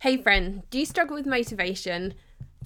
Hey, friend, do you struggle with motivation?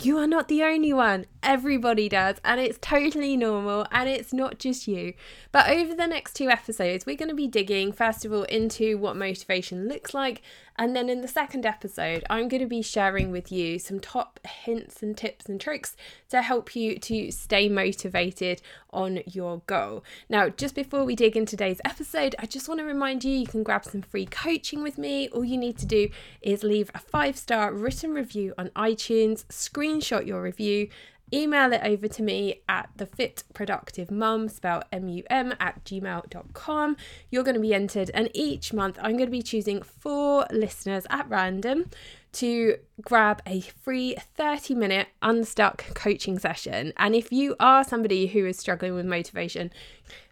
You are not the only one. Everybody does, and it's totally normal, and it's not just you. But over the next two episodes, we're going to be digging, first of all, into what motivation looks like, and then in the second episode, I'm going to be sharing with you some top hints and tips and tricks to help you to stay motivated on your goal. Now, just before we dig in today's episode, I just want to remind you you can grab some free coaching with me. All you need to do is leave a five star written review on iTunes, screenshot your review, email it over to me at the fit productive mum spelled m-u-m at gmail.com you're going to be entered and each month i'm going to be choosing four listeners at random to grab a free 30 minute unstuck coaching session. And if you are somebody who is struggling with motivation,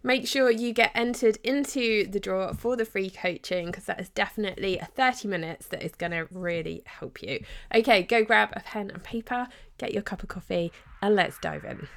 make sure you get entered into the draw for the free coaching because that is definitely a 30 minutes that is going to really help you. Okay, go grab a pen and paper, get your cup of coffee, and let's dive in.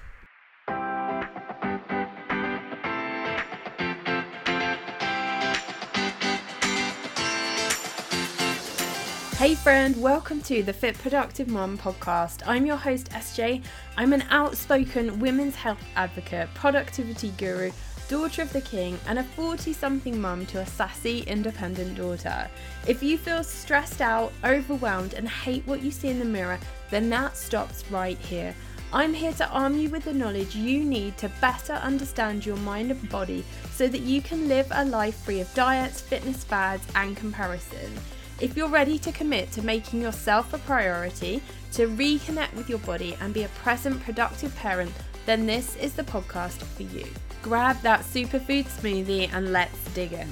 Hey, friend, welcome to the Fit Productive Mum podcast. I'm your host, SJ. I'm an outspoken women's health advocate, productivity guru, daughter of the king, and a 40 something mum to a sassy, independent daughter. If you feel stressed out, overwhelmed, and hate what you see in the mirror, then that stops right here. I'm here to arm you with the knowledge you need to better understand your mind and body so that you can live a life free of diets, fitness fads, and comparison. If you're ready to commit to making yourself a priority, to reconnect with your body and be a present, productive parent, then this is the podcast for you. Grab that superfood smoothie and let's dig in.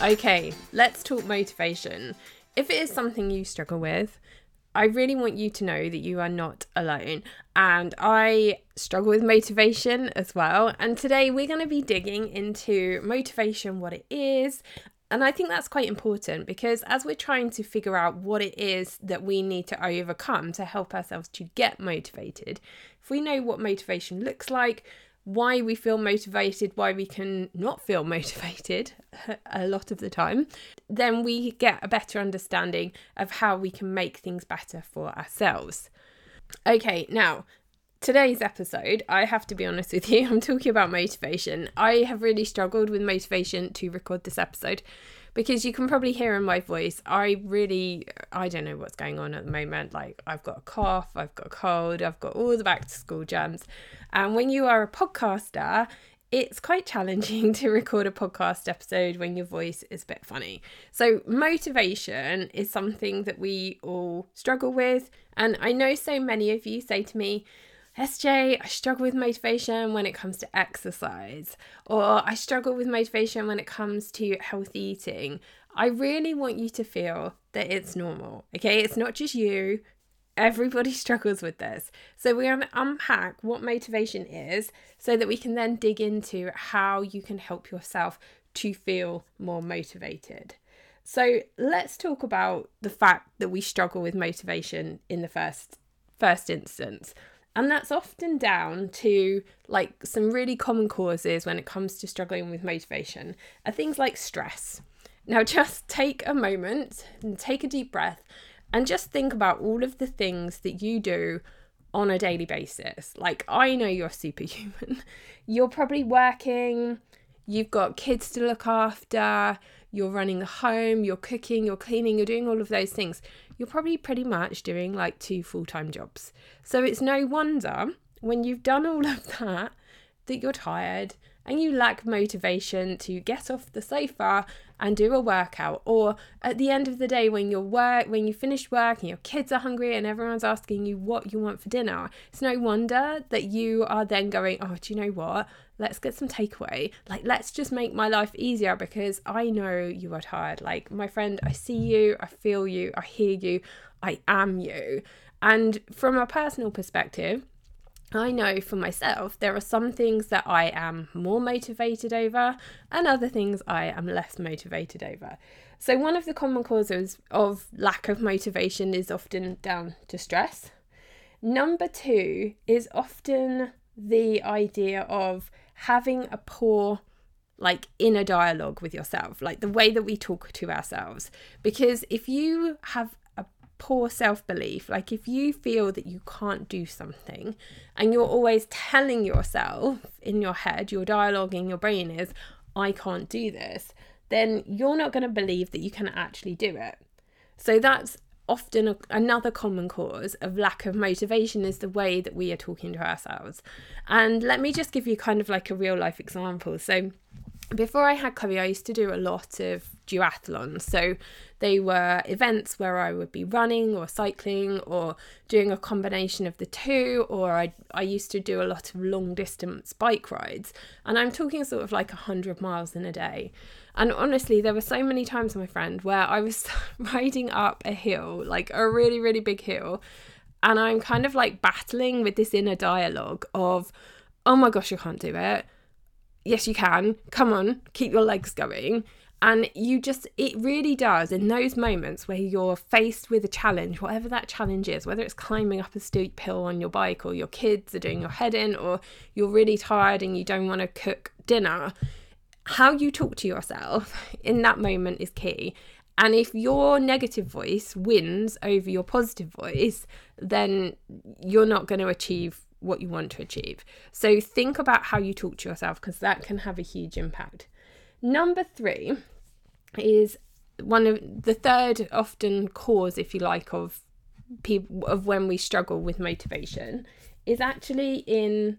Okay, let's talk motivation. If it is something you struggle with, I really want you to know that you are not alone. And I struggle with motivation as well. And today we're going to be digging into motivation, what it is. And I think that's quite important because as we're trying to figure out what it is that we need to overcome to help ourselves to get motivated, if we know what motivation looks like, why we feel motivated, why we can not feel motivated a lot of the time, then we get a better understanding of how we can make things better for ourselves. Okay, now today's episode, I have to be honest with you, I'm talking about motivation. I have really struggled with motivation to record this episode because you can probably hear in my voice i really i don't know what's going on at the moment like i've got a cough i've got a cold i've got all the back to school jams and when you are a podcaster it's quite challenging to record a podcast episode when your voice is a bit funny. So, motivation is something that we all struggle with. And I know so many of you say to me, SJ, I struggle with motivation when it comes to exercise, or I struggle with motivation when it comes to healthy eating. I really want you to feel that it's normal, okay? It's not just you. Everybody struggles with this. So, we're going to unpack what motivation is so that we can then dig into how you can help yourself to feel more motivated. So, let's talk about the fact that we struggle with motivation in the first first instance. And that's often down to like some really common causes when it comes to struggling with motivation are things like stress. Now, just take a moment and take a deep breath and just think about all of the things that you do on a daily basis. Like, I know you're superhuman. You're probably working, you've got kids to look after, you're running the home, you're cooking, you're cleaning, you're doing all of those things you're probably pretty much doing like two full time jobs. So it's no wonder when you've done all of that that you're tired and you lack motivation to get off the sofa and do a workout or at the end of the day when you're work when you finish work and your kids are hungry and everyone's asking you what you want for dinner it's no wonder that you are then going oh do you know what let's get some takeaway. Like, let's just make my life easier because I know you are tired. Like, my friend, I see you, I feel you, I hear you, I am you. And from a personal perspective, I know for myself there are some things that I am more motivated over and other things I am less motivated over. So, one of the common causes of lack of motivation is often down to stress. Number two is often the idea of having a poor like inner dialogue with yourself, like the way that we talk to ourselves. Because if you have poor self belief, like if you feel that you can't do something and you're always telling yourself in your head, your dialogue in your brain is, I can't do this, then you're not going to believe that you can actually do it. So that's often a, another common cause of lack of motivation is the way that we are talking to ourselves. And let me just give you kind of like a real life example. So before I had Chloe, I used to do a lot of duathlons. So they were events where I would be running or cycling or doing a combination of the two, or I, I used to do a lot of long distance bike rides. And I'm talking sort of like 100 miles in a day. And honestly, there were so many times, my friend, where I was riding up a hill, like a really, really big hill, and I'm kind of like battling with this inner dialogue of, oh my gosh, you can't do it yes, you can. Come on, keep your legs going. And you just, it really does in those moments where you're faced with a challenge, whatever that challenge is, whether it's climbing up a steep hill on your bike or your kids are doing your head in or you're really tired and you don't want to cook dinner, how you talk to yourself in that moment is key. And if your negative voice wins over your positive voice, then you're not going to achieve what you want to achieve. So think about how you talk to yourself because that can have a huge impact. Number three is one of the third often cause, if you like, of people of when we struggle with motivation is actually in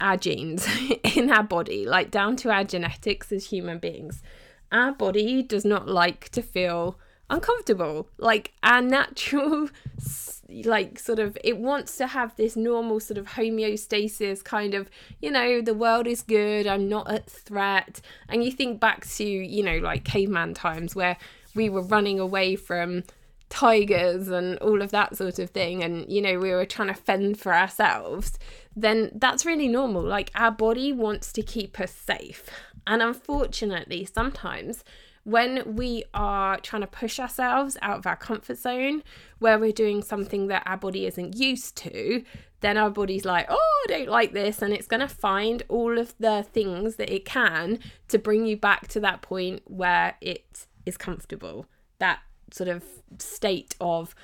our genes, in our body, like down to our genetics as human beings. Our body does not like to feel uncomfortable. Like our natural like sort of it wants to have this normal sort of homeostasis kind of you know the world is good i'm not at threat. And you think back to you know like caveman times where we were running away from tigers and all of that sort of thing and you know we were trying to fend for ourselves then that's really normal. Like our body wants to keep us safe. And unfortunately sometimes when we are trying to push ourselves out of our comfort zone, where we're doing something that our body isn't used to, then our body's like, oh, I don't like this. And it's going to find all of the things that it can to bring you back to that point where it is comfortable. That sort of state of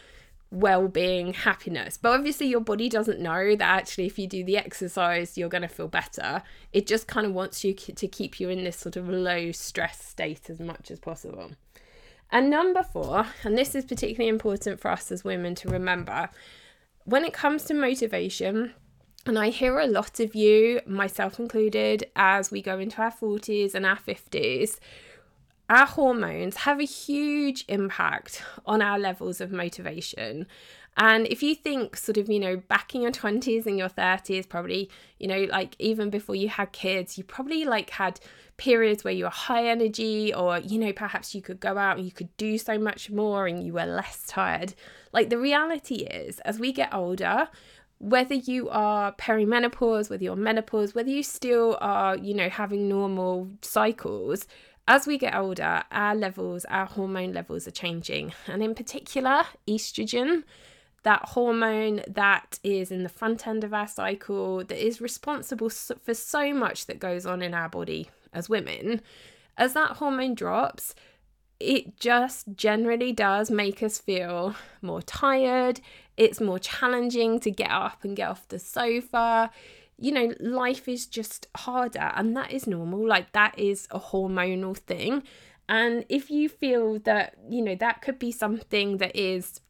well-being happiness. But obviously your body doesn't know that actually if you do the exercise you're going to feel better. It just kind of wants you to keep you in this sort of low stress state as much as possible. And number four and this is particularly important for us as women to remember when it comes to motivation and I hear a lot of you, myself included, as we go into our 40s and our 50s, our hormones have a huge impact on our levels of motivation. And if you think, sort of, you know, back in your 20s and your 30s, probably, you know, like even before you had kids, you probably like had periods where you were high energy, or, you know, perhaps you could go out and you could do so much more and you were less tired. Like the reality is, as we get older, whether you are perimenopause, whether you're menopause, whether you still are, you know, having normal cycles, as we get older, our levels, our hormone levels are changing. And in particular, estrogen, that hormone that is in the front end of our cycle, that is responsible for so much that goes on in our body as women, as that hormone drops, it just generally does make us feel more tired. It's more challenging to get up and get off the sofa you know, life is just harder, and that is normal. Like, that is a hormonal thing. And if you feel that, you know, that could be something that is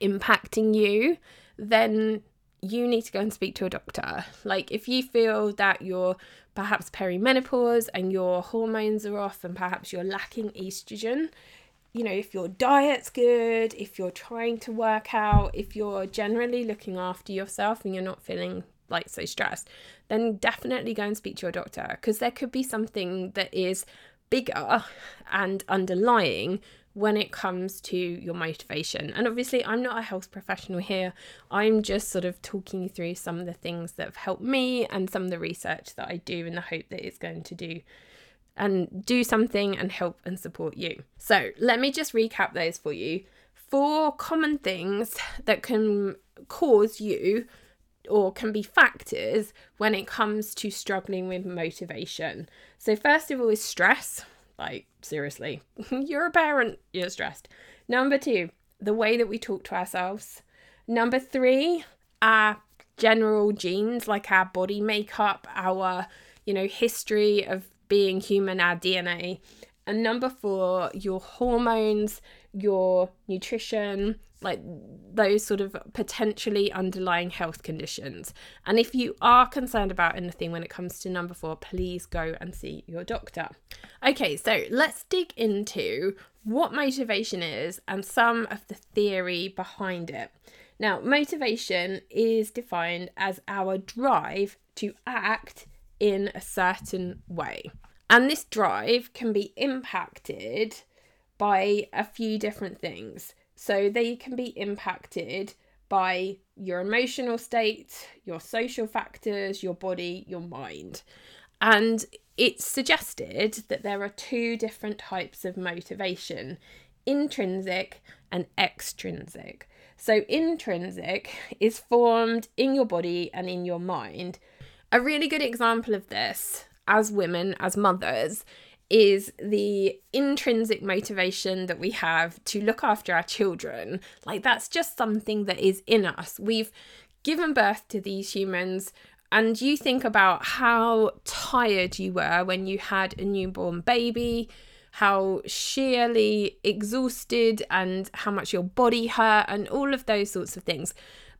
impacting you, then you need to go and speak to a doctor. Like, if you feel that you're perhaps perimenopause and your hormones are off, and perhaps you're lacking estrogen, you know, if your diet's good, if you're trying to work out, if you're generally looking after yourself and you're not feeling like so stressed, then definitely go and speak to your doctor because there could be something that is bigger and underlying when it comes to your motivation. And obviously, I'm not a health professional here. I'm just sort of talking you through some of the things that have helped me and some of the research that I do in the hope that it's going to do and do something and help and support you. So, let me just recap those for you. Four common things that can cause you or can be factors when it comes to struggling with motivation. So, first of all, is stress. Like, seriously, you're a parent, you're stressed. Number two, the way that we talk to ourselves. Number three, our general genes, like our body makeup, our, you know, history of being human, our DNA. And number four, your hormones, your nutrition, like those sort of potentially underlying health conditions. And if you are concerned about anything when it comes to number four, please go and see your doctor. Okay, so let's dig into what motivation is and some of the theory behind it. Now, motivation is defined as our drive to act in a certain way. And this drive can be impacted by a few different things. So they can be impacted by your emotional state, your social factors, your body, your mind. And it's suggested that there are two different types of motivation intrinsic and extrinsic. So, intrinsic is formed in your body and in your mind. A really good example of this, as women, as mothers, is the intrinsic motivation that we have to look after our children. Like, that's just something that is in us. We've given birth to these humans, and you think about how tired you were when you had a newborn baby, how sheerly exhausted, and how much your body hurt, and all of those sorts of things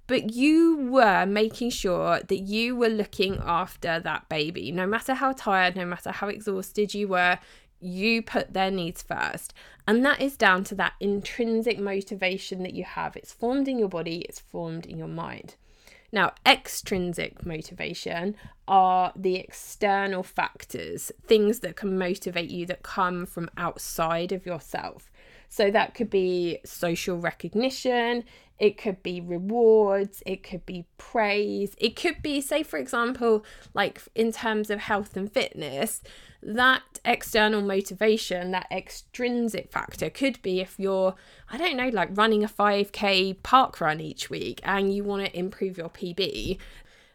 but you were making sure that you were looking after that baby. No matter how tired, no matter how exhausted you were, you put their needs first. And that is down to that intrinsic motivation that you have. It's formed in your body, it's formed in your mind. Now, extrinsic motivation are the external factors, things that can motivate you that come from outside of yourself. So that could be social recognition, it could be rewards, it could be praise, it could be, say, for example, like in terms of health and fitness, that external motivation, that extrinsic factor could be if you're, I don't know, like running a 5k park run each week and you want to improve your PB,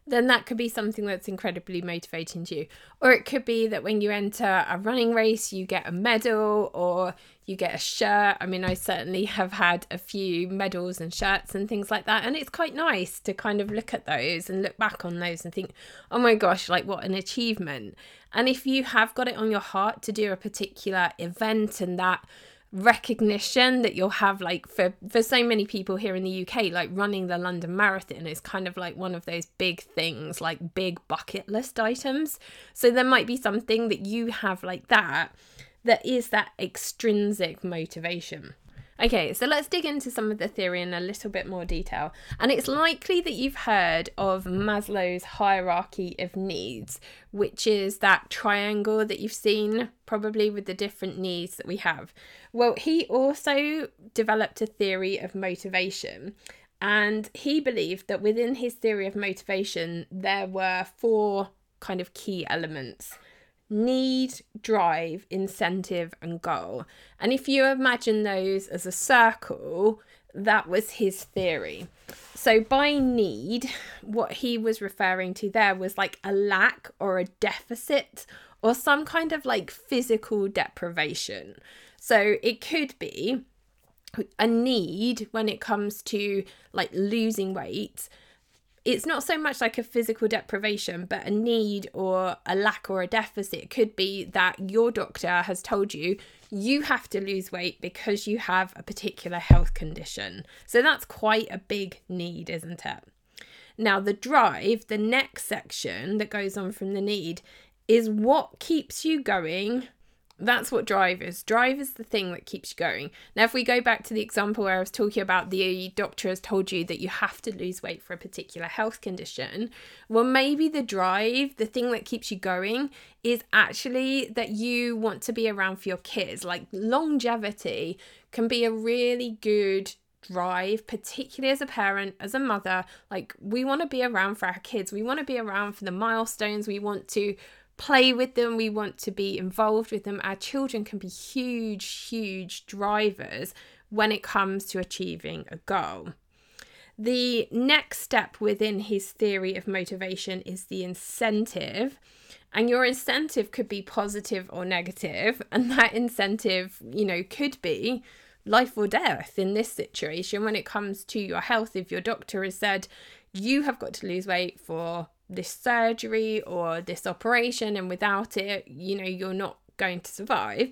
then that could be something that's incredibly motivating to you. Or it could be that when you enter a running race, you get a medal or you get a shirt. I mean, I certainly have had a few medals and shirts and things like that. And it's quite nice to kind of look at those and look back on those and think, oh my gosh, like what an achievement. And if you have got it on your heart to do a particular event and that recognition that you'll have like for for so many people here in the UK like running the London Marathon is kind of like one of those big things like big bucket list items. So there might be something that you have like that that is that extrinsic motivation Okay, so let's dig into some of the theory in a little bit more detail. And it's likely that you've heard of Maslow's hierarchy of needs, which is that triangle that you've seen probably with the different needs that we have. Well, he also developed a theory of motivation. And he believed that within his theory of motivation, there were four kind of key elements need, drive, incentive, and goal. And if you imagine those as a circle, that was his theory. So, by need, what he was referring to there was like a lack or a deficit or some kind of like physical deprivation. So, it could be a need when it comes to like losing weight it's not so much like a physical deprivation, but a need or a lack or a deficit. It could be that your doctor has told you you have to lose weight because you have a particular health condition. So that's quite a big need, isn't it? Now, the drive, the next section that goes on from the need, is what keeps you going that's what drive is. Drive is the thing that keeps you going. Now, if we go back to the example where I was talking about the doctor has told you that you have to lose weight for a particular health condition, well, maybe the drive, the thing that keeps you going, is actually that you want to be around for your kids. Like longevity can be a really good drive, particularly as a parent, as a mother. Like, we want to be around for our kids, we want to be around for the milestones, we want to play with them, we want to be involved with them. Our children can be huge, huge drivers when it comes to achieving a goal. The next step within his theory of motivation is the incentive. And your incentive could be positive or negative, and that incentive, you know, could be life or death in this situation when it comes to your health. If your doctor has said you have got to lose weight for this surgery or this operation, and without it, you know, you're not going to survive,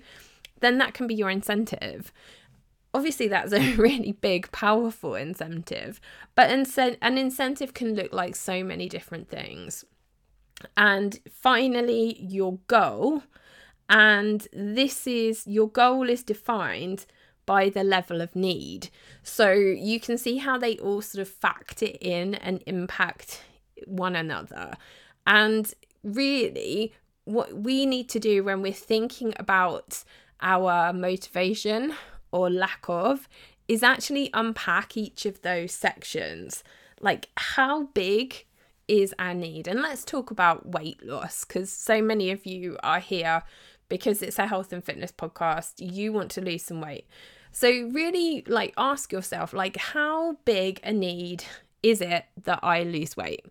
then that can be your incentive. Obviously, that's a really big, powerful incentive, but an incentive can look like so many different things. And finally, your goal. And this is your goal is defined by the level of need. So you can see how they all sort of factor in and impact one another. And really, what we need to do when we're thinking about our motivation or lack of is actually unpack each of those sections. Like, how big is our need? And let's talk about weight loss because so many of you are here because it's a health and fitness podcast. You want to lose some weight. So really like ask yourself like how big a need is it that I lose weight?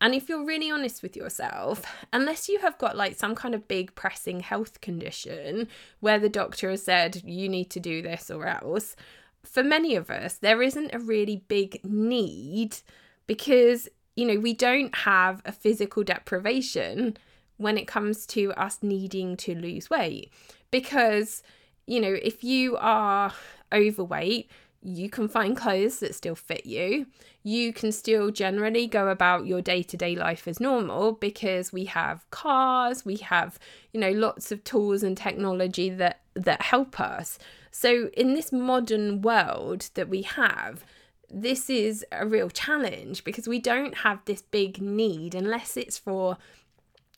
And if you're really honest with yourself, unless you have got like some kind of big pressing health condition where the doctor has said you need to do this or else, for many of us, there isn't a really big need because, you know, we don't have a physical deprivation when it comes to us needing to lose weight. Because you know, if you are overweight, you can find clothes that still fit you. You can still generally go about your day to day life as normal because we have cars, we have, you know, lots of tools and technology that, that help us. So, in this modern world that we have, this is a real challenge because we don't have this big need unless it's for,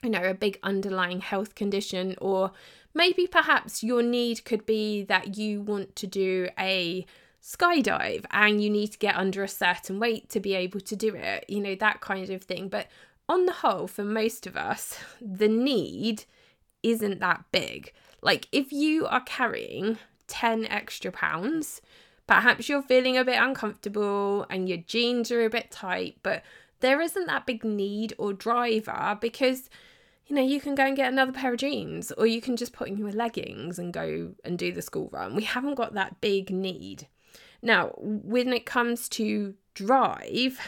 you know, a big underlying health condition or maybe perhaps your need could be that you want to do a skydive and you need to get under a certain weight to be able to do it, you know, that kind of thing. But on the whole, for most of us, the need isn't that big. Like if you are carrying 10 extra pounds, perhaps you're feeling a bit uncomfortable and your jeans are a bit tight, but there isn't that big need or driver because you know, you can go and get another pair of jeans, or you can just put in your leggings and go and do the school run. We haven't got that big need. Now, when it comes to drive,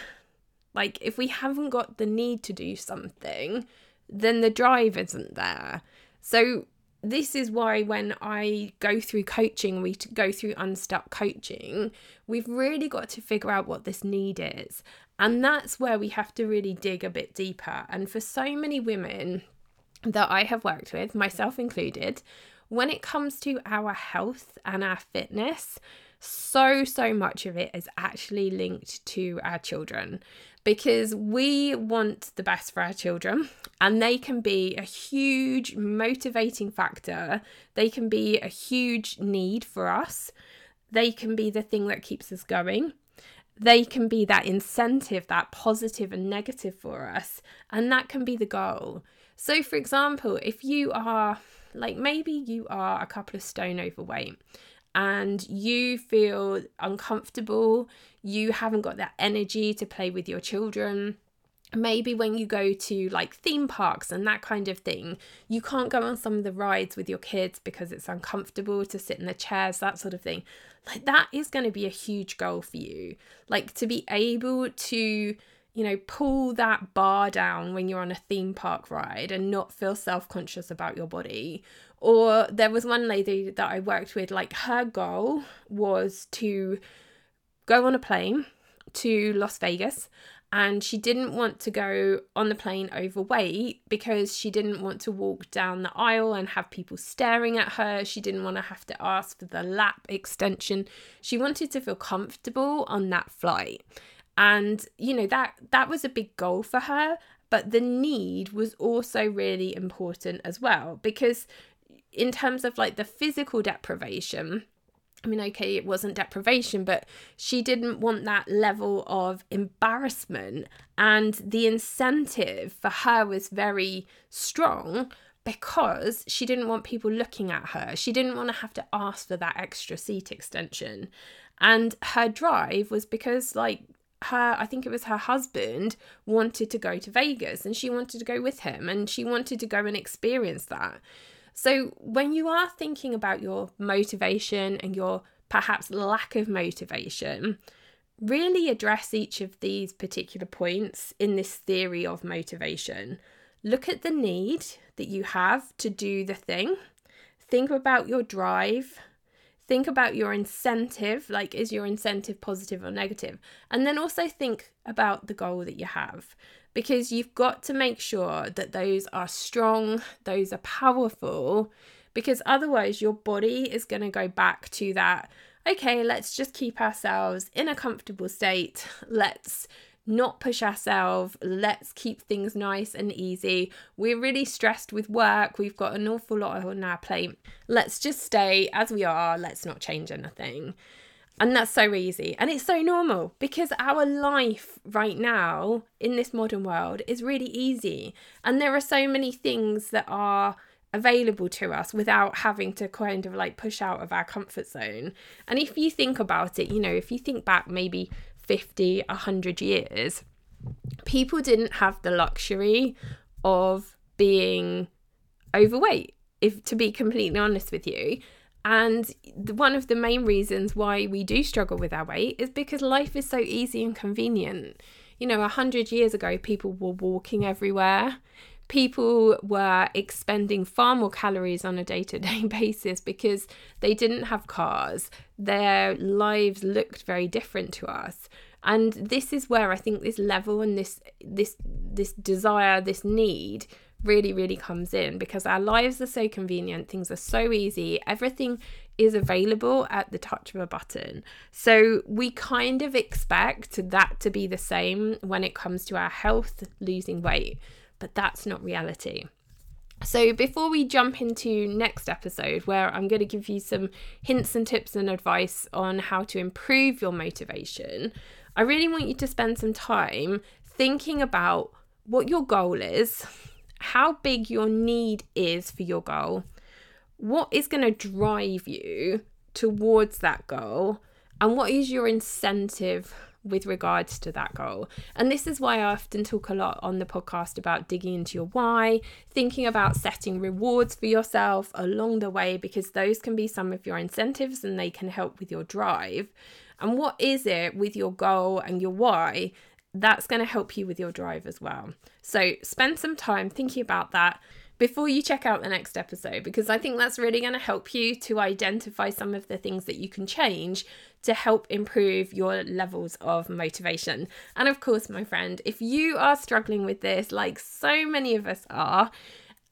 like if we haven't got the need to do something, then the drive isn't there. So, this is why when I go through coaching, we go through unstuck coaching, we've really got to figure out what this need is. And that's where we have to really dig a bit deeper. And for so many women that I have worked with, myself included, when it comes to our health and our fitness, so, so much of it is actually linked to our children because we want the best for our children and they can be a huge motivating factor. They can be a huge need for us. They can be the thing that keeps us going they can be that incentive, that positive and negative for us. And that can be the goal. So, for example, if you are like maybe you are a couple of stone overweight and you feel uncomfortable, you haven't got that energy to play with your children, maybe when you go to like theme parks and that kind of thing, you can't go on some of the rides with your kids because it's uncomfortable to sit in the chairs, that sort of thing. Like, that is going to be a huge goal for you. Like, to be able to, you know, pull that bar down when you're on a theme park ride and not feel self conscious about your body. Or there was one lady that I worked with, like, her goal was to go on a plane to Las Vegas and she didn't want to go on the plane overweight because she didn't want to walk down the aisle and have people staring at her. She didn't want to have to ask for the lap extension. She wanted to feel comfortable on that flight. And you know that that was a big goal for her, but the need was also really important as well because in terms of like the physical deprivation, I mean, okay, it wasn't deprivation, but she didn't want that level of embarrassment. And the incentive for her was very strong because she didn't want people looking at her. She didn't want to have to ask for that extra seat extension. And her drive was because, like, her, I think it was her husband, wanted to go to Vegas and she wanted to go with him and she wanted to go and experience that. So when you are thinking about your motivation and your perhaps lack of motivation, really address each of these particular points in this theory of motivation. Look at the need that you have to do the thing. Think about your drive. Think about your incentive, like is your incentive positive or negative? And then also think about the goal that you have because you've got to make sure that those are strong, those are powerful, because otherwise your body is going to go back to that okay, let's just keep ourselves in a comfortable state. Let's not push ourselves. Let's keep things nice and easy. We're really stressed with work. We've got an awful lot on our plate. Let's just stay as we are. Let's not change anything. And that's so easy. And it's so normal because our life right now in this modern world is really easy. And there are so many things that are available to us without having to kind of like push out of our comfort zone. And if you think about it, you know, if you think back maybe 50, 100 years, people didn't have the luxury of being overweight, if to be completely honest with you. And one of the main reasons why we do struggle with our weight is because life is so easy and convenient. You know, a hundred years ago, people were walking everywhere people were expending far more calories on a day to day basis because they didn't have cars. Their lives looked very different to us. And this is where I think this level and this this this desire, this need really really comes in because our lives are so convenient, things are so easy, everything is available at the touch of a button. So we kind of expect that to be the same when it comes to our health, losing weight but that's not reality. So, before we jump into next episode, where I'm going to give you some hints and tips and advice on how to improve your motivation, I really want you to spend some time thinking about what your goal is, how big your need is for your goal, what is going to drive you towards that goal, and what is your incentive with regards to that goal. And this is why I often talk a lot on the podcast about digging into your why, thinking about setting rewards for yourself along the way, because those can be some of your incentives and they can help with your drive. And what is it with your goal and your why that's going to help you with your drive as well? So spend some time thinking about that before you check out the next episode because I think that's really going to help you to identify some of the things that you can change to help improve your levels of motivation. And of course, my friend, if you are struggling with this, like so many of us are,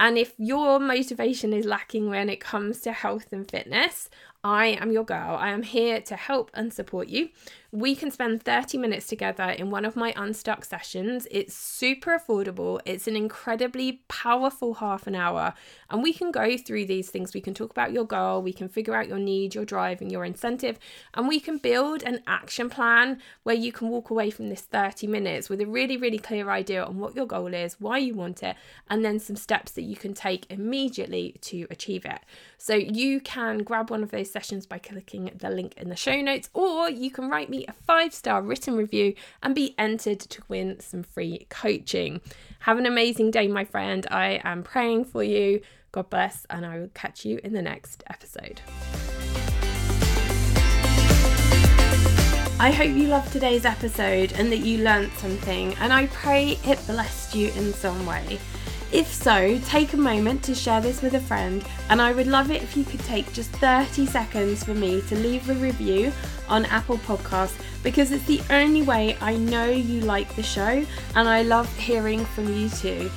and if your motivation is lacking when it comes to health and fitness, I am your girl. I am here to help and support you. We can spend 30 minutes together in one of my Unstuck sessions. It's super affordable, it's an incredibly powerful half an hour, and we can go through these things. We can talk about your goal, we can figure out your need, your drive, and your incentive, and we can build an action plan where you can walk away from this 30 minutes with a really, really clear idea on what your goal is, why you want it, and then some steps that you can take immediately to achieve it. So you can grab one of those sessions by clicking the link in the show notes, or you can write me a five star written review and be entered to win some free coaching. Have an amazing day, my friend. I am praying for you. God bless, and I will catch you in the next episode. I hope you loved today's episode and that you learned something, and I pray it blessed you in some way. If so, take a moment to share this with a friend, and I would love it if you could take just 30 seconds for me to leave a review on Apple Podcasts because it's the only way I know you like the show, and I love hearing from you too.